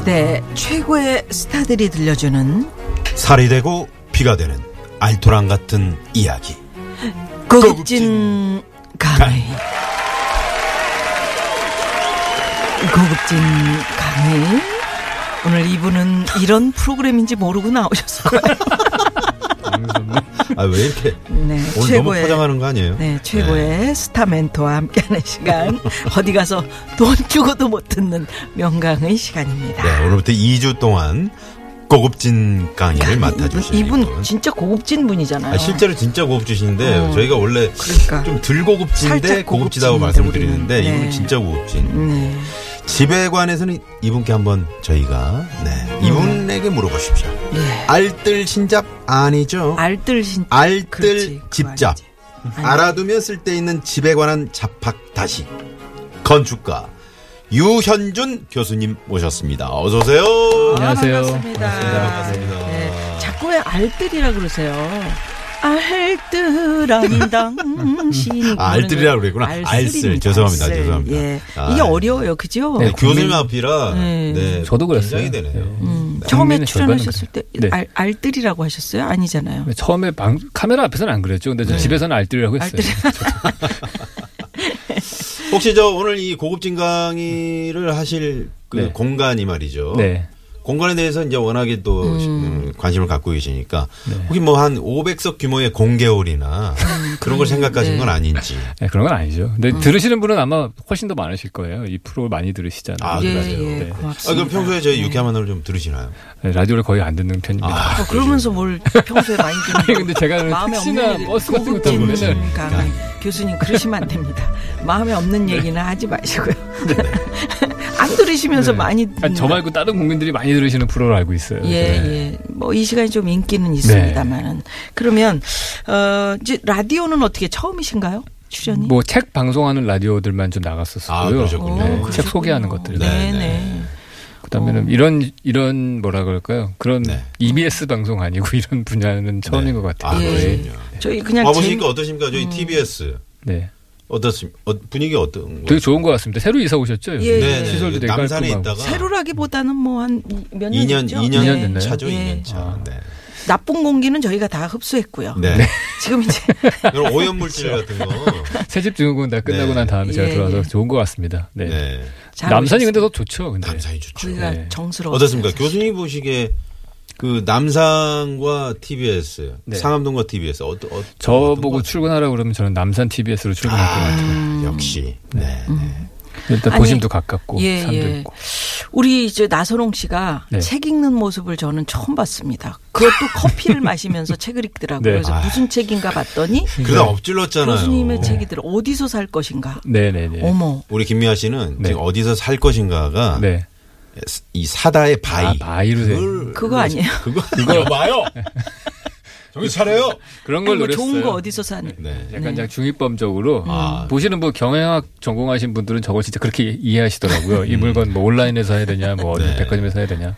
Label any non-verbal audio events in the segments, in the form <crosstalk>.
시대 최고의 스타들이 들려주는 살이 되고 피가 되는 알토란 같은 이야기. 고급진 강의. 고급진 강의. 오늘 이분은 이런 프로그램인지 모르고 나오셨을 거예요 <laughs> <laughs> 아, 왜 이렇게 네, 오늘 너무 최고의 포장하는 거 아니에요? 네, 최고의 스타 멘토와 함께하는 시간 <laughs> 어디 가서 돈 주고도 못 듣는 명강의 시간입니다. 네, 오늘부터 2주 동안 고급진 강의를 맡아주시는 이분 분. 진짜 고급진 분이잖아요. 아, 실제로 진짜 고급지신데 어. 저희가 원래 그러니까. 좀 덜 고급진데 고급지다고 고급진인데 말씀을 드리는데 우리는. 이분은 네. 진짜 고급진. 네. 집에 관해서는 이분께 한번 저희가 네, 이분에게 물어보십시오. 네. 알뜰 신잡 아니죠? 알뜰 신 알뜰 그렇지, 집잡. 아니지. 알아두면 쓸데 있는 집에 관한 잡학 다시 건축가 유현준 교수님 모셨습니다. 어서 오세요. 안녕하세요. 아, 반갑습니다. 반갑습니다. 네. 자꾸 왜 알뜰이라 그러세요? 알뜰한 당신이 아, 알뜰이라고 그랬구나. 알쓸. 죄송합니다. 죄송합니다. 예. 아, 이게 어려워요, 그죠? 네, 네, 교수님 앞이라 네. 네, 저도 그랬어요. 긴장이 되네요. 네. 음, 네. 처음에 출연하셨을 때 절반은 알, 알뜰이라고 하셨어요? 아니잖아요. 처음에 방, 카메라 앞에서는 안 그랬죠. 근데 저 집에서는 알뜰이라고 했어요. 알뜰. <laughs> 혹시 저 오늘 이 고급진 강의를 하실 그 네. 공간이 말이죠. 네. 공간에 대해서 이제 워낙에 또 음, 관심을 갖고 계시니까 네. 혹시 뭐 한 500석 규모의 공개홀이나 그런 걸 생각하신 네. 건 아닌지. 네, 그런 건 아니죠. 근데 들으시는 분은 아마 훨씬 더 많으실 거예요. 이 프로를 많이 들으시잖아요. 아, 예, 맞아요. 예, 네. 고맙습니다. 아, 그럼 평소에 저희 네. 유쾌한 만남을 좀 들으시나요? 네, 라디오를 거의 안 듣는 편입니다. 아, 어, 그러면서 뭘 평소에 많이 <laughs> 듣는 아니, 근데 제가 마음에 택시나 없는 버스 같은 거 타고 맨날. 교수님 그러시면 안 됩니다. 마음에 없는 얘기는 하지 마시고요. <laughs> 안 들으시면서 네. 많이 아니, 저 말고 다른 국민들이 많이 들으시는 프로를 알고 있어요. 예, 네. 예. 뭐 이 시간이 좀 인기는 있습니다만은 그러면 어 이제 라디오는 어떻게 처음이신가요? 출연이? 뭐 책 방송하는 라디오들만 좀 나갔었고요. 아, 그러셨군요. 네, 오, 책 소개하는 것들. 네, 네, 네. 네. 그다음에는 이런 이런 뭐라 그럴까요? 그런 네. EBS 방송 아니고 <laughs> 이런 분야는 처음인 네. 것 같아요. 아, 예. 그러시군요. 저희 그냥 와보시니까 재- 어떠십니까? 저희 TBS. 네. 어떻습니까? 어, 분위기 어떤 되게 좋은 것 같습니다. 새로 이사 오셨죠? 예, 예. 네, 네. 시설도 되게 남산에 깔끔하고. 있다가 새로라기보다는 뭐 한 몇 년 2년, 됐죠? 2년, 2년 됐나요? 차죠, 예. 2년 차. 아. 네. 나쁜 공기는 저희가 다 흡수했고요. 네. 지금 이제 <laughs> 이런 오염 물질 같은 거. 새집 증후군 다 끝나고 네. 난 다음에 제가 예, 들어와서 예. 좋은 것 같습니다. 네. 네. 잘 남산이 오셨습니다. 근데 더 좋죠. 근데. 남산이 좋죠. 거기가 네. 정스러워. 어떻습니까? 교수님 보시기에 그 남산과 TBS, 네. 상암동과 TBS 어떠, 어, 저보고 출근하라 그러면 저는 남산 TBS로 출근할 것 같아요. 아, 역시. 네. 네. 일단 아니, 도심도 가깝고 예, 산도 예. 있고. 우리 이제 나선홍 씨가 네. 책 읽는 모습을 저는 처음 봤습니다. 그것도 <laughs> 커피를 마시면서 책을 읽더라고요. 네. 그래서 아. 무슨 책인가 봤더니 그러다 엎질렀잖아요. 교수님의 책이들 어디서 살 것인가. 네네네. 어머. 우리 김미아 씨는 네. 지금 어디서 살 것인가가 네. 이 사다의 바위. 아, 바위로 돼. 그걸 그거 아니에요. <laughs> 그거 그거 봐요. <laughs> 정신 차려요. 그런 걸 뭐 노렸어요. 좋은 거 어디서 사는. 네. 약간 장 중립범적으로 아. 보시는 뭐 경영학 전공하신 분들은 저걸 진짜 그렇게 이해하시더라고요. 이 물건 뭐 온라인에서 사야 되냐, 뭐 어디 네. 백화점에서 사야 되냐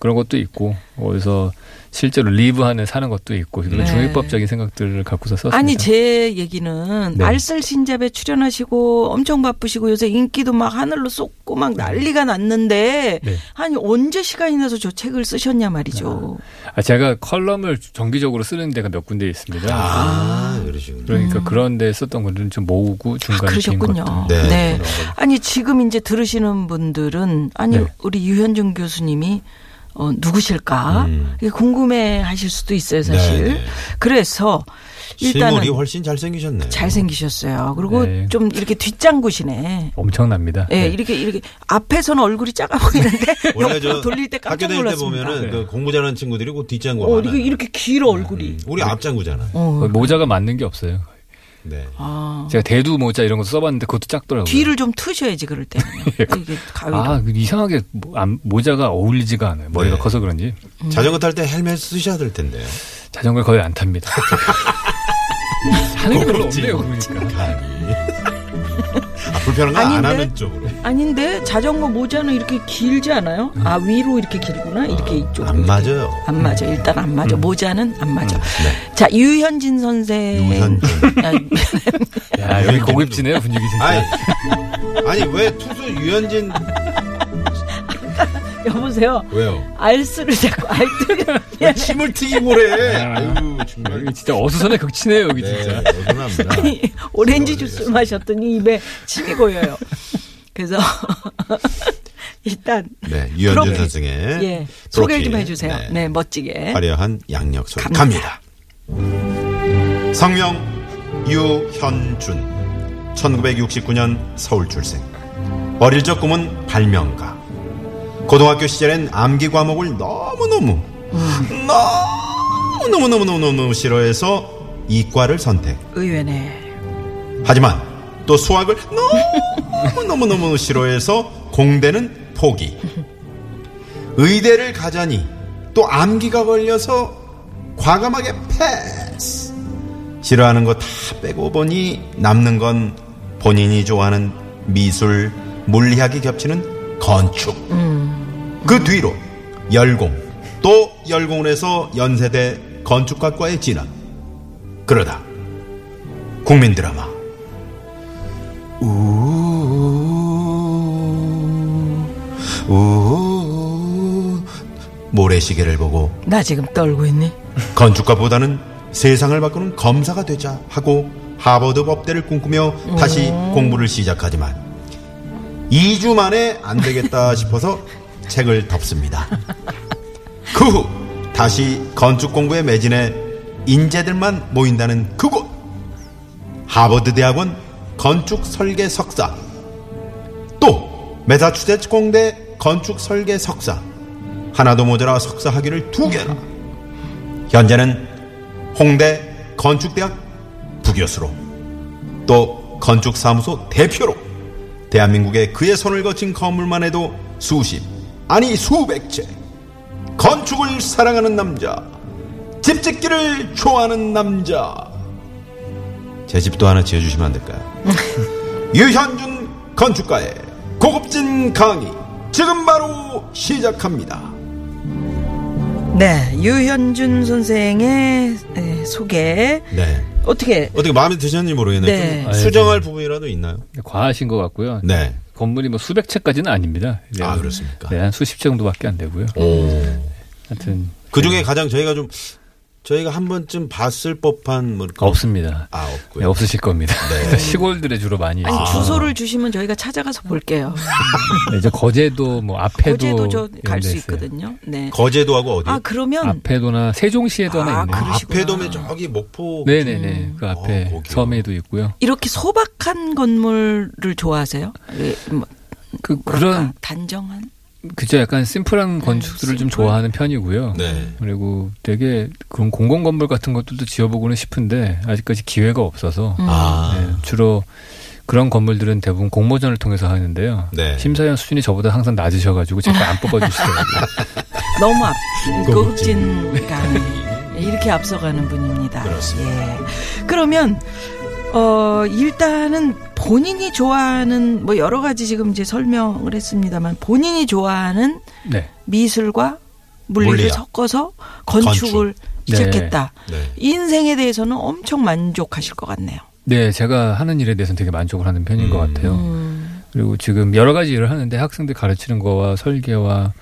그런 것도 있고 어디서 실제로 리브하는 사는 것도 있고 그런 네. 중립법적인 생각들을 갖고서 썼습니다. 아니 제 얘기는 네. 알쓸 신잡에 출연하시고 엄청 바쁘시고 요새 인기도 막 하늘로 쏟고 막 난리가 났는데 네. 아니 언제 시간이 나서 저 책을 쓰셨냐 말이죠. 아, 제가 컬럼을 정기적으로 쓰는 데가 몇 군데 있습니다. 아, 그러시군요. 그러니까 그런 데 썼던 것들은 좀 모으고 중간에 빈 그러셨군요. 네. 네. 아니 지금 이제 들으시는 분들은 아니 네. 우리 유현준 교수님이 어, 누구실까 음. 이게 궁금해 하실 수도 있어요 사실. 네, 네. 그래서 일단은 실물이 훨씬 잘생기셨네. 잘생기셨어요. 그리고 네. 좀 이렇게 뒷장구시네. 엄청납니다. 예, 네. 이렇게 이렇게 앞에서는 얼굴이 작아 보이는데 <laughs> 원래 옆으로 저 돌릴 때 학교 깜짝 다닐 때 놀랐습니다. 보면은 그 공부 잘하는 친구들이 그 뒷장구 어, 많아요. 이게 이렇게 길어 얼굴이. 우리 앞장구잖아. 어. 모자가 맞는 게 없어요. 네. 아. 제가 대두 모자 이런 거 써봤는데 그것도 작더라고요. 뒤를 좀 트셔야지 그럴 때. <laughs> 이게 가위로. 아, 그 이상하게 모- 안- 모자가 어울리지가 않아요. 머리가 네. 커서 그런지. 음. 자전거 탈 때 헬멧 쓰셔야 될 텐데. 자전거를 거의 안 탑니다. 하는 게 별로 없네요, 그러니까. 아, 불편한 거안 아닌데? 하는 쪽으로. 아닌데 자전거 모자는 이렇게 길지 않아요? 아 위로 이렇게 길구나 이렇게 이쪽으로. 안 맞아요. 안 맞아. 일단 안 맞아. 모자는 안 맞아. 네. 자 유현진 선생. 유현진. <laughs> 아, 야, 여기 고급지네요, 분위기 진짜. 아니, 아니 왜 투수 유현진 <laughs> 여보세요. 왜요? 알스를 자꾸 알뜨게. 왜 침을 튀기고 그래? 아유 정말. 여기 진짜 어수선의 극치네요, 여기 네, 진짜. 어른합니다. <laughs> 아니, 오렌지 주스 마셨더니 입에 침이 고여요. 그래서 <laughs> 일단 네, 프로필. 선생의 예 소개를 좀. 해주세요. 네. 네, 멋지게. 화려한 양력 소개 갑니다. 갑니다. 성명 유현준. 1969년 서울 출생. 어릴 적 꿈은 발명가. 고등학교 시절엔 암기 과목을 너무너무 너무너무너무너무 싫어해서 이과를 선택. 의외네. 하지만 또 수학을 너무너무너무 싫어해서 공대는 포기. 의대를 가자니 또 암기가 걸려서 과감하게 패스. 싫어하는 거 다 빼고 보니 남는 건 본인이 좋아하는 미술, 물리학이 겹치는 건축. 그 뒤로 열공, 또 열공을 해서 연세대 건축학과에 진학. 그러다 국민 드라마 우, 우, 모래시계를 보고 나 지금 떨고 있니? 건축가보다는 세상을 바꾸는 검사가 되자 하고 하버드 법대를 꿈꾸며 다시 공부를 시작하지만 2주 만에 안 되겠다 <laughs> 싶어서 책을 덮습니다. 그 후 다시 건축 공부에 매진해 인재들만 모인다는 그곳. 하버드 대학원 건축 설계 석사. 또 매사추세츠 공대 건축 설계 석사. 하나도 모자라 석사 학위를 두 개나. 현재는 홍대 건축대학 부교수로 또 건축사무소 대표로 대한민국의 그의 손을 거친 건물만 해도 수십 아니 수백 채 건축을 사랑하는 남자 집짓기를 좋아하는 남자 제 집도 하나 지어주시면 안 될까요? <laughs> 유현준 건축가의 고급진 강의 지금 바로 시작합니다. 네, 유현준 선생의 에, 소개. 네. 어떻게 어떻게 마음에 드셨는지 모르겠네요. 네. 좀 수정할 부분이라도 있나요? 과하신 것 같고요. 네. 건물이 뭐 수백 채까지는 아닙니다. 네. 아, 그렇습니까? 네, 한 수십 채 정도밖에 안 되고요. 오. 하여튼 그 중에 가장 저희가 좀 저희가 한 번쯤 봤을 법한 뭐 없습니다. 아 네, 없고요. 없으실 겁니다. <laughs> 시골들에 주로 많이 아니 있어요. 주소를 주시면 저희가 찾아가서 볼게요. 네, 이제 거제도 뭐 앞에도 어제도 저갈 이런 데수 있어요. 있거든요. 네. 거제도하고 어디? 아 그러면 앞에도나 세종시에도 하나 아, 있네요. 그러시구나. 앞에도면 저기 목포. 네네네. 그 앞에 어. 섬에도 있고요. 이렇게 소박한 건물을 좋아하세요? 왜, 뭐, 그 그런 단정한? 그저 약간 심플한 건축들을 좀 심플. 좋아하는 편이고요. 네. 그리고 되게 그런 공공 건물 같은 것들도 지어보고는 싶은데 아직까지 기회가 없어서 아. 네, 주로 그런 건물들은 대부분 공모전을 통해서 하는데요. 네. 심사위원 수준이 저보다 항상 낮으셔가지고 제가 안 뽑아주시더라고요. <laughs> 너무 앞, 고급진. 고급진 강의. 이렇게 앞서가는 분입니다. 그렇습니다. 예. 그러면, 어, 일단은 본인이 좋아하는, 뭐 여러 가지 지금 이제 설명을 했습니다만, 본인이 좋아하는 네. 미술과 물리를 물리학. 섞어서 건축을 네. 시작했다. 네. 인생에 대해서는 엄청 만족하실 것 같네요. 네, 제가 하는 일에 대해서는 되게 만족을 하는 편인 것 음. 같아요. 음. 그리고 지금 여러 가지 일을 하는데 학생들 가르치는 거와 설계와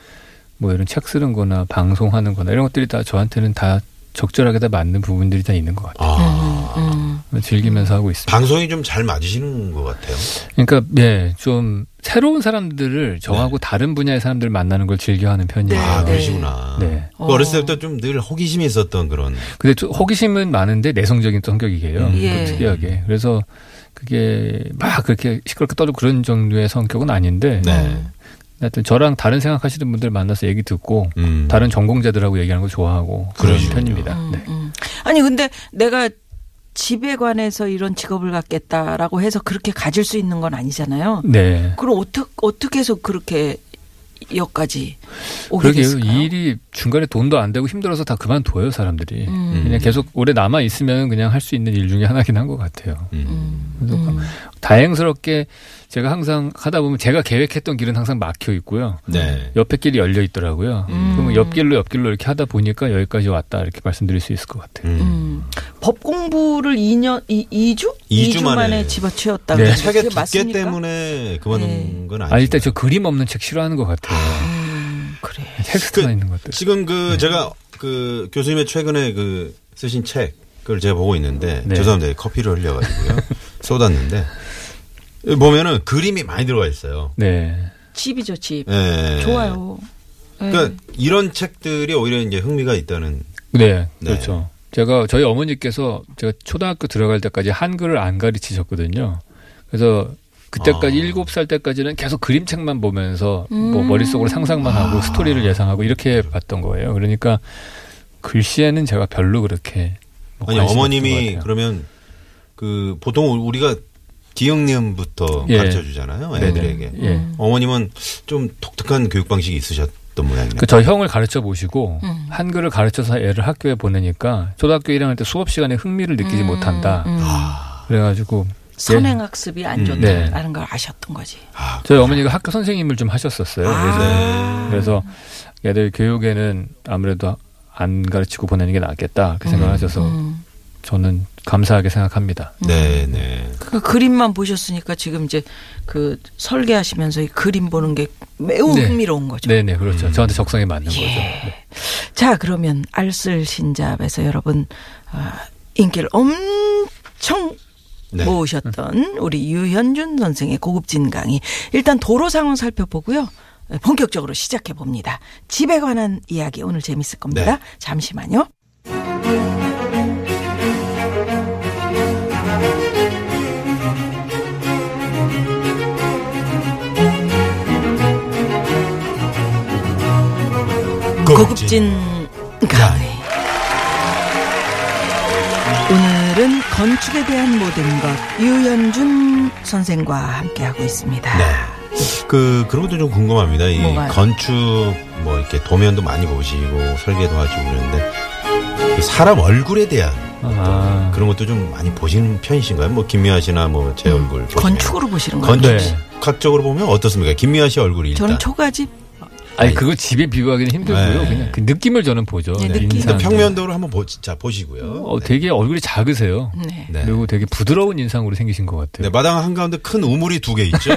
뭐 이런 책 쓰는 거나 방송하는 거나 이런 것들이 다 저한테는 다 적절하게 다 맞는 부분들이 다 있는 것 같아요. 아, 즐기면서 하고 있습니다. 방송이 좀 잘 맞으시는 것 같아요. 그러니까 예, 좀 새로운 사람들을 저하고 다른 분야의 사람들을 만나는 걸 즐겨하는 편이에요. 아, 네. 그러시구나. 네. 그 어렸을 때부터 좀 늘 호기심이 있었던 그런. 근데 좀 호기심은 많은데 내성적인 성격이에요. 음. 예. 좀 특이하게. 그래서 그게 막 그렇게 시끄럽게 떠들고 그런 정도의 성격은 아닌데 네. 하여튼 저랑 다른 생각하시는 분들 만나서 얘기 듣고 음. 다른 전공자들하고 얘기하는 거 좋아하고 그런 그러시군요. 편입니다. 네. 음. 아니 근데 내가 집에 관해서 이런 직업을 갖겠다라고 해서 그렇게 가질 수 있는 건 아니잖아요. 네. 그럼 어떻게 어떻게 해서 그렇게 여기까지 오게 그러게요. 됐을까요? 이 일이 중간에 돈도 안 되고 힘들어서 다 그만둬요, 사람들이. 음. 그냥 계속 오래 남아 있으면 그냥 할 수 있는 일 중에 하나긴 한 것 같아요. 음. 그래서 다행스럽게 제가 항상 하다 보면 제가 계획했던 길은 항상 막혀 있고요. 네. 옆에 길이 열려 있더라고요. 음. 그러면 옆길로 옆길로 이렇게 하다 보니까 여기까지 왔다 이렇게 말씀드릴 수 있을 것 같아요. 음. 음. 법 공부를 2년 이 2주? 이주 2주 만에. 만에 집어치웠다 네. 그랬는데 책의 그게 두께 맞습니까? 때문에 그만둔 네. 건 아니죠. 아, 일단 저 그림 없는 책 싫어하는 것 같아요. 음, 그래. 텍스트만 그- 있는 것들. 지금 그 제가 그 교수님의 최근에 그 쓰신 책 그걸 제가 보고 있는데 네. 죄송합니다 커피를 흘려가지고요 <laughs> 쏟았는데 보면은 그림이 많이 들어가 있어요. 네. 집이죠, 집. 예. 좋아요. 예. 그러니까 이런 책들이 오히려 이제 흥미가 있다는. 네, 네. 그렇죠. 제가 저희 어머니께서 제가 초등학교 들어갈 때까지 한글을 안 가르치셨거든요. 그래서 그때까지 아. 일곱 살 때까지는 계속 그림책만 보면서 뭐 음. 머릿속으로 상상만 하고 스토리를 예상하고 이렇게 봤던 거예요. 그러니까 글씨에는 제가 별로 그렇게 뭐 아니 어머님이. 그러면 그 보통 우리가 기억니음부터 예. 가르쳐 주잖아요. 애들에게. 예. 어머님은 좀 독특한 교육 방식이 있으셨던 모양이네요. 그저 형을 가르쳐 보시고 음. 한글을 가르쳐서 애를 학교에 보내니까 초등학교 1학년 때 수업 시간에 흥미를 느끼지 음, 못한다. 음. 아, 그래가지고 선행 학습이 안 음, 좋다라는 걸 아셨던 거지. 아, 저희 어머니가 학교 선생님을 좀 하셨었어요. 그래서 네. 그래서 애들 교육에는 아무래도 안 가르치고 보내는 게 낫겠다 그렇게 생각하셔서 음. 저는 감사하게 생각합니다. 네, 네. 그 그림만 보셨으니까 지금 이제 그 설계하시면서 이 그림 보는 게 매우 네. 흥미로운 거죠. 네 네 그렇죠. 저한테 적성에 맞는 거죠. 예. 네. 자, 그러면 알쓸 신잡에서 여러분 아, 인기를 엄청 네. 모으셨던 우리 유현준 선생의 고급진 강의. 일단 도로 상황 살펴보고요. 본격적으로 시작해 봅니다. 집에 관한 이야기 오늘 재밌을 겁니다. 네. 잠시만요. 고급진 강의. 오늘은 건축에 대한 모든 것 유현준 선생과 함께하고 있습니다. 네. 그 그런 것도 좀 궁금합니다. 이 뭐가요? 건축 뭐 이렇게 도면도 많이 보시고 설계도 하시고 그러는데 이 사람 얼굴에 대한 아, 그런 것도 좀 많이 보시는 편이신가요? 뭐 김미아 씨나 뭐 제 얼굴 보시면. 음. 건축으로 보시는 거예요. 건축 네. 각적으로 보면 어떻습니까? 김미아 씨 얼굴이 일단 저는 초가집 아니 그거 집에 비유하기는 힘들고요. 네. 그냥 그 느낌을 저는 보죠. 네, 느낌. 인상. 평면도를 한번 보, 자 보시고요. 어, 되게 얼굴이 작으세요. 네. 네. 그리고 되게 부드러운 인상으로 생기신 것 같아요. 네, 마당 한 가운데 큰 우물이 두 개 있죠. <laughs>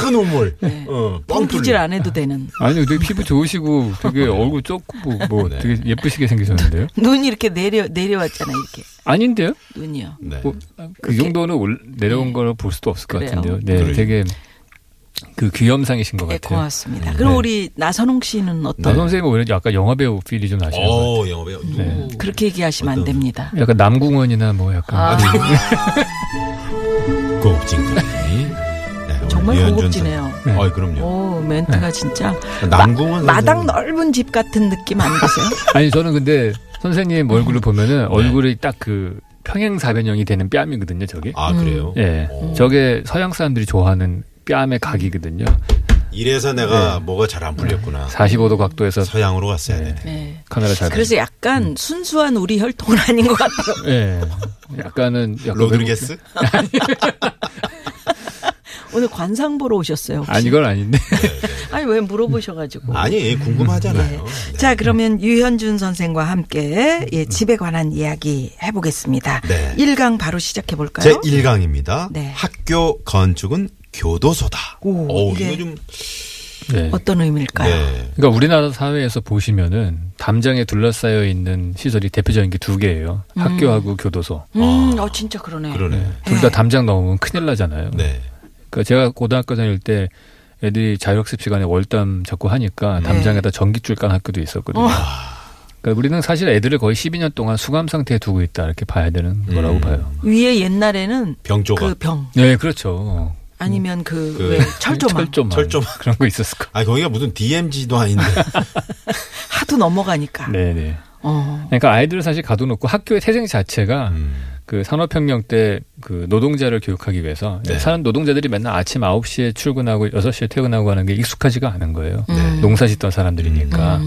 큰 우물. 어, 뻥 뻥푸질 뚫린. 안 해도 되는 아니 되게 피부 좋으시고 되게 <laughs> 얼굴 좁고 뭐, 뭐 네. 되게 예쁘시게 생기셨는데요. <laughs> 눈이 이렇게 내려 내려왔잖아요. 이렇게 아닌데요? 눈이요. 네. 뭐, 그 정도는 올- 내려온 걸볼 수도 없을 것 그래요? 같은데요. 네, 그래요. 되게 그 귀염상이신 것 네, 같아요. 고맙습니다. 그럼 네. 우리 나선홍 씨는 나 어떤? 선생님은 오히려 약간 영화배우 필이 좀 나시는 것 같아요. 오, 영화배우. 네. 그렇게 얘기하시면 안 어떤- 됩니다. 약간 남궁원이나 뭐 약간 아, <laughs> 고급진까지. 네, 정말 고급지네요. 선- 네. 어이, 그럼요. 오 멘트가 진짜 남궁은 마, 마당 선생님. 넓은 집 같은 느낌 안 드세요? <laughs> 아니 저는 근데 선생님 얼굴을 네. 보면은 얼굴이 딱그 평행사변형이 되는 뺨이거든요, 저게. 아, 그래요? 예. 오. 저게 서양 사람들이 좋아하는 뺨의 각이거든요. 이래서 내가 뭐가 잘 안 풀렸구나. 45도 각도에서 서양으로 갔어야 네. 되네. 네. 카메라 잘. 그래서 약간 순수한 우리 혈통은 아닌 것 같아요. 예. <laughs> 약간은 약간 로드리게스? <laughs> 오늘 관상 보러 오셨어요. 혹시? 아니 이건 아닌데. <laughs> 아니 왜 물어보셔가지고. 아니, 궁금하잖아요. 네. 자 그러면 유현준 선생과 함께 예, 집에 관한 이야기 해보겠습니다. 네. 일 1강 바로 시작해 볼까요? 제 1강입니다. 네. 학교 건축은 교도소다. 오, 오, 이게- 이거 좀 네. 어떤 의미일까요? 네. 그러니까 우리나라 사회에서 보시면은 담장에 둘러싸여 있는 시설이 대표적인 게 두 개예요. 학교하고 교도소. 음, 어 진짜 그러네. 그러네. 둘다 담장 넘으면 큰일 나잖아요. 네. 그러니까 제가 고등학교 다닐 때 애들이 자율학습 시간에 월담 자꾸 하니까 담장에다 전기줄 깐 학교도 있었거든요. 그러니까 우리는 사실 애들을 거의 12년 동안 수감 상태에 두고 있다 이렇게 봐야 되는 거라고 음. 봐요. 위에 옛날에는 병 조각. 그병 네, 그렇죠. 아니면 그, 그왜 철조망 철조망. 철조망. <laughs> 그런 거 있었을 거. 아 거기가 무슨 DMZ도 아닌데. <laughs> 하도 넘어가니까. 네, 네. 어. 그러니까 아이들을 사실 가둬놓고 학교의 태생 자체가 음. 그 산업혁명 때 그 노동자를 교육하기 위해서 네. 사는 노동자들이 맨날 아침 9시에 출근하고 6시에 퇴근하고 하는 게 익숙하지가 않은 거예요. 음. 농사 짓던 사람들이니까.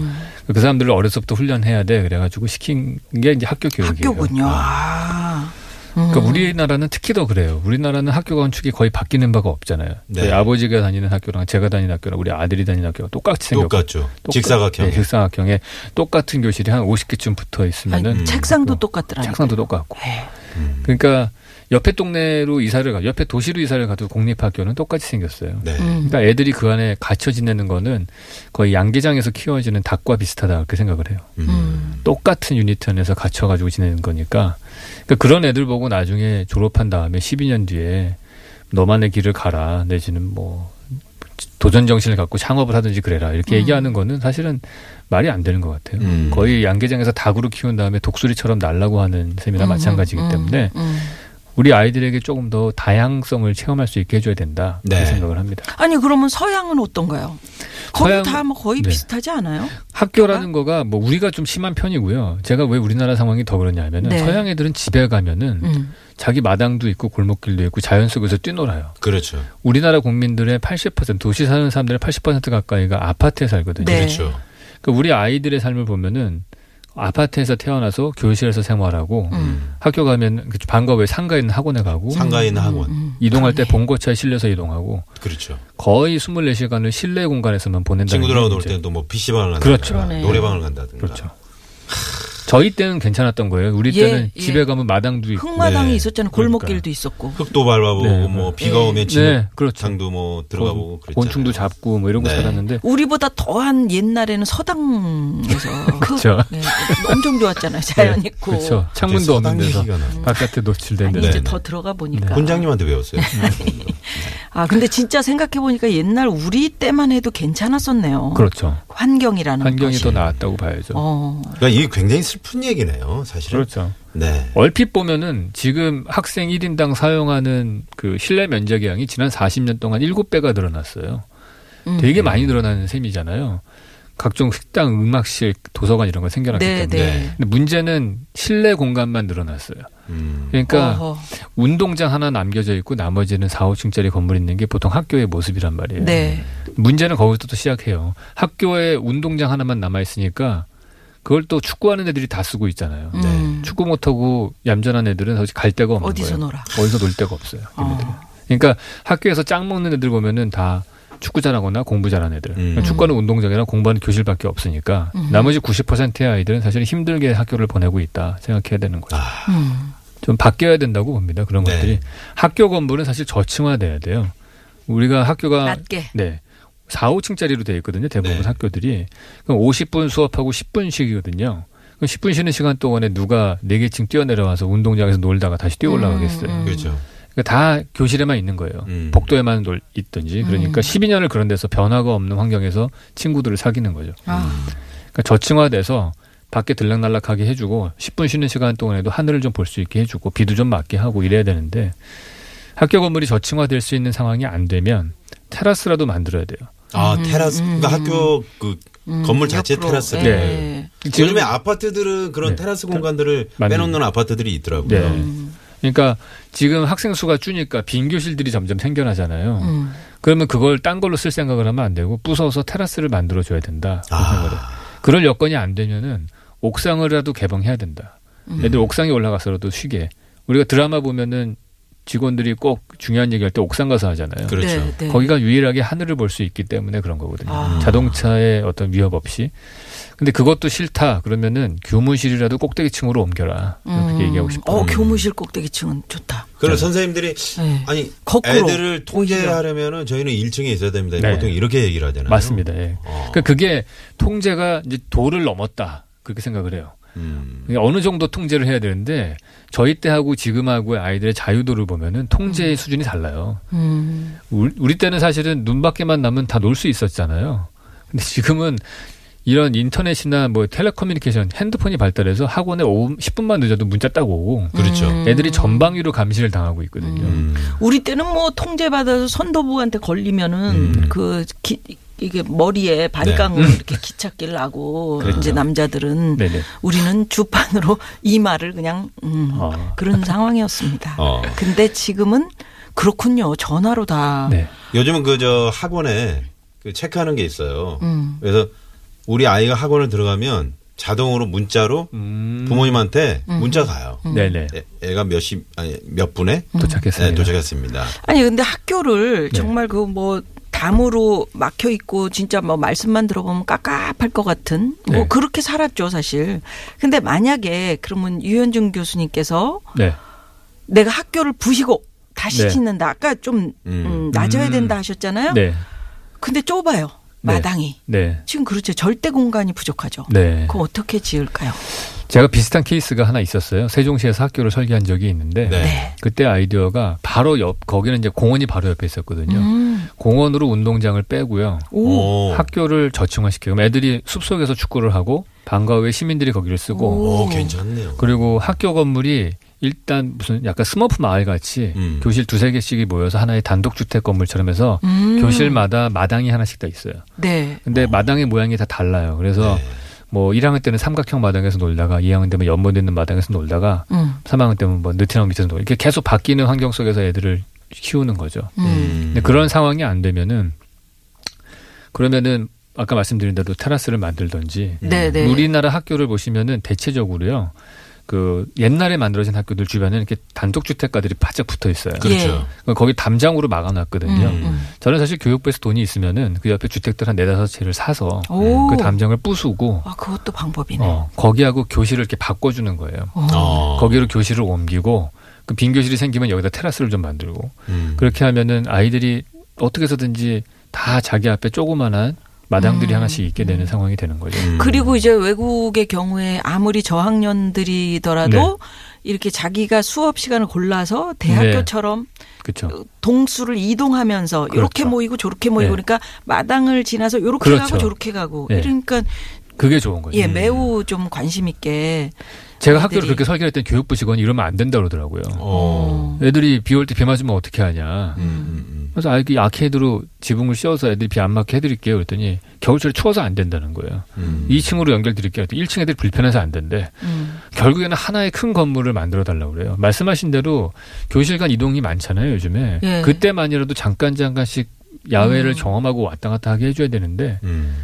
그 사람들을 어려서부터 훈련해야 돼. 그래가지고 시킨 게 이제 학교 교육이에요. 학교군요. 아. 음. 그러니까 우리나라는 특히 더 그래요. 우리나라는 학교 건축이 거의 바뀌는 바가 없잖아요. 네. 저희 아버지가 다니는 학교랑 제가 다니는 학교랑 우리 아들이 다니는 학교가 똑같이 생겼고 똑같죠. 똑같- 직사각형. 네, 직사각형에 똑같은 교실이 한 50개쯤 붙어 있으면은 아니, 책상도 똑같더라고요. 책상도 똑같고. 네. 음. 그러니까 옆에 동네로 이사를 가, 옆에 도시로 이사를 가도 공립학교는 똑같이 생겼어요. 네. 음. 그러니까 애들이 그 안에 갇혀 지내는 거는 거의 양계장에서 키워지는 닭과 비슷하다 그렇게 생각을 해요. 음. 똑같은 유니트 안에서 갇혀가지고 지내는 거니까 그러니까 그런 애들 보고 나중에 졸업한 다음에 12년 뒤에 너만의 길을 가라 내지는 뭐 도전 정신을 갖고 창업을 하든지 그래라 이렇게 얘기하는 거는 사실은 말이 안 되는 것 같아요. 음. 거의 양계장에서 닭으로 키운 다음에 독수리처럼 날라고 하는 셈이나 마찬가지이기 음, 때문에 음. 우리 아이들에게 조금 더 다양성을 체험할 수 있게 해줘야 된다 네. 그렇게 생각을 합니다. 아니 그러면 서양은 어떤가요? 거기 서양- 다뭐 거의 네. 비슷하지 않아요? 학교라는 거가 뭐 우리가 좀 심한 편이고요. 제가 왜 우리나라 상황이 더 그러냐면은 네. 서양 애들은 집에 가면은 음. 자기 마당도 있고 골목길도 있고 자연 속에서 뛰놀아요. 그렇죠. 우리나라 국민들의 80% 도시 사는 사람들의 80% 가까이가 아파트에 살거든요. 네. 그렇죠. 그러니까 우리 아이들의 삶을 보면은 아파트에서 태어나서 교실에서 생활하고 음. 학교 가면 그 방과 후에 상가에 있는 학원에 가고 상가에 있는 학원. 음. 이동할 때 그러네. 봉고차에 실려서 이동하고 그렇죠. 거의 24시간을 실내 공간에서만 보낸다는 친구들하고 게놀또뭐 PC방을 간다든가 그렇죠. 그러네. 노래방을 간다든가. 그렇죠. 저희 때는 괜찮았던 거예요. 우리 예, 때는 예. 집에 가면 마당도 있고 흙마당이 네. 있었잖아요. 골목길도 있었고. 흙도 밟아보고 네. 뭐 비가 네. 오면 네, 그렇죠. 진흙탕도 뭐 들어가보고 그랬잖아요. 곤충도 잡고 뭐 이런 거 네. 살았는데 우리보다 더한 옛날에는 서당에서 <laughs> 흙, 그렇죠. 네, 엄청 좋았잖아요. 자연 있고. 그렇죠. 창문도 없는 데서. 바깥에 노출된 데 이제 네, 더 네. 들어가 보니까. 본장님한테 배웠어요. <laughs> 아 근데 진짜 생각해 보니까 옛날 우리 때만 해도 괜찮았었네요. 그렇죠. 환경이라는 환경이 것이. 더 나았다고 봐야죠. 어. 그러니까 이게 굉장히 슬픈 얘기네요, 사실은. 그렇죠. 네. 얼핏 보면은 지금 학생 1인당 사용하는 그 실내 면적 양이 지난 40년 동안 7배가 늘어났어요. 음. 되게 많이 늘어나는 셈이잖아요. 각종 식당, 음악실, 도서관 이런 거 생겨났기 네, 때문에. 네. 근데 문제는 실내 공간만 늘어났어요. 음. 그러니까 어허. 운동장 하나 남겨져 있고 나머지는 4, 5층짜리 건물 있는 게 보통 학교의 모습이란 말이에요. 네. 문제는 거기서부터 시작해요. 학교에 운동장 하나만 남아 있으니까 그걸 또 축구하는 애들이 다 쓰고 있잖아요. 음. 축구 못하고 얌전한 애들은 사실 갈 데가 없는 어디서 거예요. 놀아? 어디서 놀 데가 없어요. 어. 그러니까 학교에서 짱 먹는 애들 보면은 다 축구 잘하거나 공부 잘하는 애들. 그러니까 음. 축구는 운동장이나 공부하는 교실밖에 없으니까 음. 나머지 90%의 아이들은 사실 힘들게 학교를 보내고 있다 생각해야 되는 거죠. 아, 음. 좀 바뀌어야 된다고 봅니다. 그런 네. 것들이 학교 건물은 사실 저층화돼야 돼요. 우리가 학교가 낮게. 네. 4, 5층짜리로 돼 있거든요. 대부분 네. 학교들이. 그럼 50분 수업하고 10분 쉬기거든요. 그럼 10분 쉬는 시간 동안에 누가 4개층 뛰어내려와서 운동장에서 놀다가 다시 뛰어 올라가겠어요. 음, 음. 그렇죠. 그러니까 다 교실에만 있는 거예요. 음. 복도에만 놀, 있든지. 그러니까 음. 12년을 그런 데서 변화가 없는 환경에서 친구들을 사귀는 거죠. 아. 그러니까 저층화돼서 밖에 들락날락하게 해주고 10분 쉬는 시간 동안에도 하늘을 좀 볼 수 있게 해주고 비도 좀 맞게 하고 이래야 되는데 학교 건물이 저층화될 수 있는 상황이 안 되면 테라스라도 만들어야 돼요. 아, 음, 테라스. 음, 그러니까 학교 그 음, 건물 자체 옆으로. 테라스를. 네. 요즘에 아파트들은 그런 네. 테라스 공간들을 만든- 빼놓는 아파트들이 있더라고요. 네. 그러니까 지금 학생 수가 주니까 빈 교실들이 점점 생겨나잖아요. 음. 그러면 그걸 딴 걸로 쓸 생각을 하면 안 되고 부숴서 테라스를 만들어 줘야 된다. 그런 아. 그럴 여건이 안 되면은 옥상을라도 개방해야 된다. 음. 애들 옥상에 올라가서라도 쉬게. 우리가 드라마 보면은 직원들이 꼭 중요한 얘기할 때 옥상 가서 하잖아요. 그렇죠. 네, 네. 거기가 유일하게 하늘을 볼 수 있기 때문에 그런 거거든요. 아. 자동차의 어떤 위협 없이. 근데 그것도 싫다 그러면은 교무실이라도 꼭대기층으로 옮겨라. 그렇게 음. 얘기하고 싶어요. 어, 교무실 꼭대기층은 좋다. 그럼 선생님들이 네. 아니 거꾸로. 애들을 통제하려면은 저희는 1층에 있어야 됩니다. 네. 보통 이렇게 얘기를 하잖아요. 맞습니다. 예. 어. 그러니까 그게 통제가 이제 도를 넘었다. 그렇게 생각을 해요. 음. 어느 정도 통제를 해야 되는데 저희 때하고 지금하고의 아이들의 자유도를 보면은 통제의 수준이 달라요. 음. 우리, 우리 때는 사실은 눈 밖에만 나면 다 놀 수 있었잖아요. 근데 지금은 이런 인터넷이나 뭐 텔레커뮤니케이션, 핸드폰이 발달해서 학원에 5, 10분만 늦어도 문자 딱 오고 그렇죠. 음. 애들이 전방위로 감시를 당하고 있거든요. 음. 우리 때는 뭐 통제받아서 선도부한테 걸리면은 음. 그 기, 이게 머리에 바리깡으로 이렇게 기찻길 나고 그렇죠. 이제 남자들은 네네. 우리는 주판으로 이마를 그냥 음, 어. 그런 상황이었습니다. 어. 근데 지금은 그렇군요. 전화로 다. 네. 요즘은 그 저 학원에 그 체크하는 게 있어요. 음. 그래서 우리 아이가 학원을 들어가면 자동으로 문자로 음. 부모님한테 문자 가요. 네네. 애- 애가 몇 시, 아니, 몇 분에 도착했습니다. 네, 도착했습니다. 아니 근데 학교를 네. 정말 그 뭐 담으로 막혀 있고 진짜 뭐 말씀만 들어보면 깝깝할 것 같은 뭐 네. 그렇게 살았죠 사실. 근데 만약에 그러면 유현중 교수님께서 네. 내가 학교를 부시고 다시 네. 짓는다. 아까 좀 음. 음, 낮아야 음. 된다 하셨잖아요. 네. 근데 좁아요. 네. 마당이. 네. 지금 그렇죠. 절대 공간이 부족하죠. 네. 그럼 어떻게 지을까요? 제가 비슷한 케이스가 하나 있었어요. 세종시에서 학교를 설계한 적이 있는데 네. 네. 그때 아이디어가 바로 옆 거기는 이제 공원이 바로 옆에 있었거든요. 음. 공원으로 운동장을 빼고요. 오. 오. 학교를 저층화시키고 그럼 애들이 숲속에서 축구를 하고 방과 후에 시민들이 거기를 쓰고 오, 괜찮네요. 그리고 학교 건물이 일단 무슨 약간 스머프 마을 같이 음. 교실 두세 개씩이 모여서 하나의 단독 주택 건물처럼 해서 음. 교실마다 마당이 하나씩 다 있어요. 네. 근데 마당의 모양이 다 달라요. 그래서 네. 뭐 1학년 때는 삼각형 마당에서 놀다가 2학년 되면 연못 있는 마당에서 놀다가 음. 3학년 때면 뭐 느티나무 밑에서 놀고 이렇게 계속 바뀌는 환경 속에서 애들을 키우는 거죠. 음. 음. 근데 그런 상황이 안 되면은 그러면은 아까 말씀드린 대로 테라스를 만들던지 네, 네. 우리나라 학교를 보시면은 대체적으로요. 그 옛날에 만들어진 학교들 주변에 이렇게 단독 주택가들이 바짝 붙어 있어요. 그렇죠. 그러니까 거기 담장으로 막아놨거든요. 음, 음. 저는 사실 교육부에서 돈이 있으면은 그 옆에 주택들 한 네다섯 채를 사서 오. 그 담장을 부수고 아, 그것도 방법이네. 어, 거기하고 교실을 이렇게 바꿔주는 거예요. 어. 어. 거기로 교실을 옮기고 그 빈 교실이 생기면 여기다 테라스를 좀 만들고 음. 그렇게 하면은 아이들이 어떻게 해서든지 다 자기 앞에 조그만한 마당들이 음. 하나씩 있게 되는 상황이 되는 거죠. 음. 그리고 이제 외국의 경우에 아무리 저학년들이더라도 이렇게 자기가 수업 시간을 골라서 대학교처럼 그렇죠. 동수를 이동하면서 이렇게 그렇죠. 모이고 저렇게 모이고 네. 그러니까 마당을 지나서 이렇게 그렇죠. 가고 저렇게 가고 네. 이러니까 그게 좋은 거죠. 예 매우 좀 관심 있게 제가 학교를 그렇게 설계했더니 교육부 직원이 이러면 안 된다 그러더라고요. 어. 애들이 비 올 때 비 맞으면 어떻게 하냐. 음, 음, 그래서 아이 아케이드로 지붕을 씌워서 애들이 비 안 맞게 해드릴게요. 그랬더니 겨울철에 추워서 안 된다는 거예요. 음. 2층으로 연결드릴게요. 1층 애들이 불편해서 안 된대. 음. 결국에는 하나의 큰 건물을 만들어 달라고 그래요. 말씀하신 대로 교실 간 이동이 많잖아요, 요즘에. 예. 그때만이라도 잠깐 잠깐씩 야외를 음. 경험하고 왔다 갔다 하게 해줘야 되는데 음.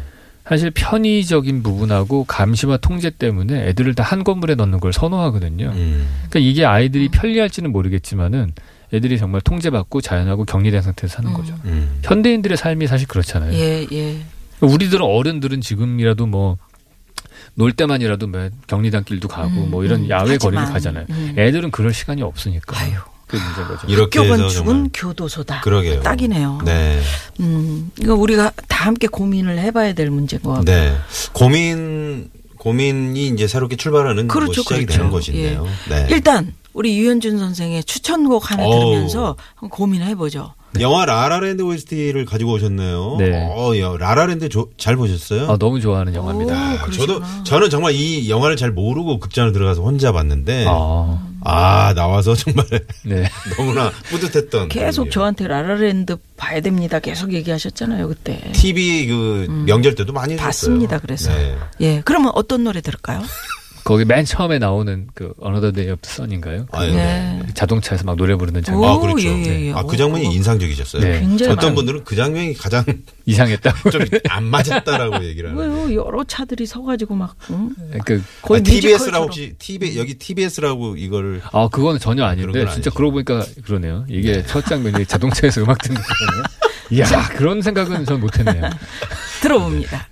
사실 편의적인 부분하고 감시와 통제 때문에 애들을 다 한 건물에 넣는 걸 선호하거든요. 음. 그러니까 이게 아이들이 편리할지는 모르겠지만은 애들이 정말 통제받고 자연하고 격리된 상태에서 사는 거죠. 음. 현대인들의 삶이 사실 그렇잖아요. 예 예. 우리들 어른들은 지금이라도 뭐 놀 때만이라도 뭐 격리단길도 가고 음, 뭐 이런 음. 야외 거리를 가잖아요. 음. 애들은 그럴 시간이 없으니까. 아유. 그게 문제인 거죠. 이렇게 학교 해서 건축은 교도소다. 그러게요. 딱이네요. 네. 음, 이거 우리가 다 함께 고민을 해봐야 될 문제인 것 같고. 네. 고민 고민이 이제 새롭게 출발하는 뭐 그렇죠, 시작이 그렇죠. 되는 것인데요. 네. 일단 우리 유현준 선생의 추천곡 하나. 들으면서 한번 고민해 보죠. 영화 라라랜드 OST를 가지고 오셨네요. 네. 어, 야, 라라랜드 조- 잘 보셨어요? 아, 너무 좋아하는 영화입니다. 오, 아, 저도. 저는 정말 이 영화를 잘 모르고 극장을 들어가서 혼자 봤는데 아, 아, 나와서 정말 네. <laughs> 너무나 뿌듯했던 계속 저한테 라라랜드 봐야 됩니다. 계속 얘기하셨잖아요 그때. TV 그 명절 때도 많이. 봤습니다. 그래서 네. 예. 그러면 어떤 노래 들을까요? <laughs> 거기 맨 처음에 나오는 그 Another Day of Sun인가요? 아, 예. 네. 자동차에서 막 노래 부르는 장면 오, 아, 그렇죠. 예, 예, 예. 아, 그 장면이 오. 인상적이셨어요. 네. 굉장히 어떤 많아요. 분들은 그 장면이 가장 <laughs> 이상했다고. 좀 안 맞았다라고 얘기를 하는. 왜요? 여러 차들이 서가지고 막 응? 그 거의 아, TBS라고. 혹시 TB 여기 TBS라고 이걸 아, 그거는 전혀 그런 아닌데, 건 진짜. 그러고 보니까 그러네요. 이게 첫 장면이 자동차에서 음악 듣는 거네요. 이야, <laughs> 그런 생각은 전 못했네요. <laughs> 들어봅니다.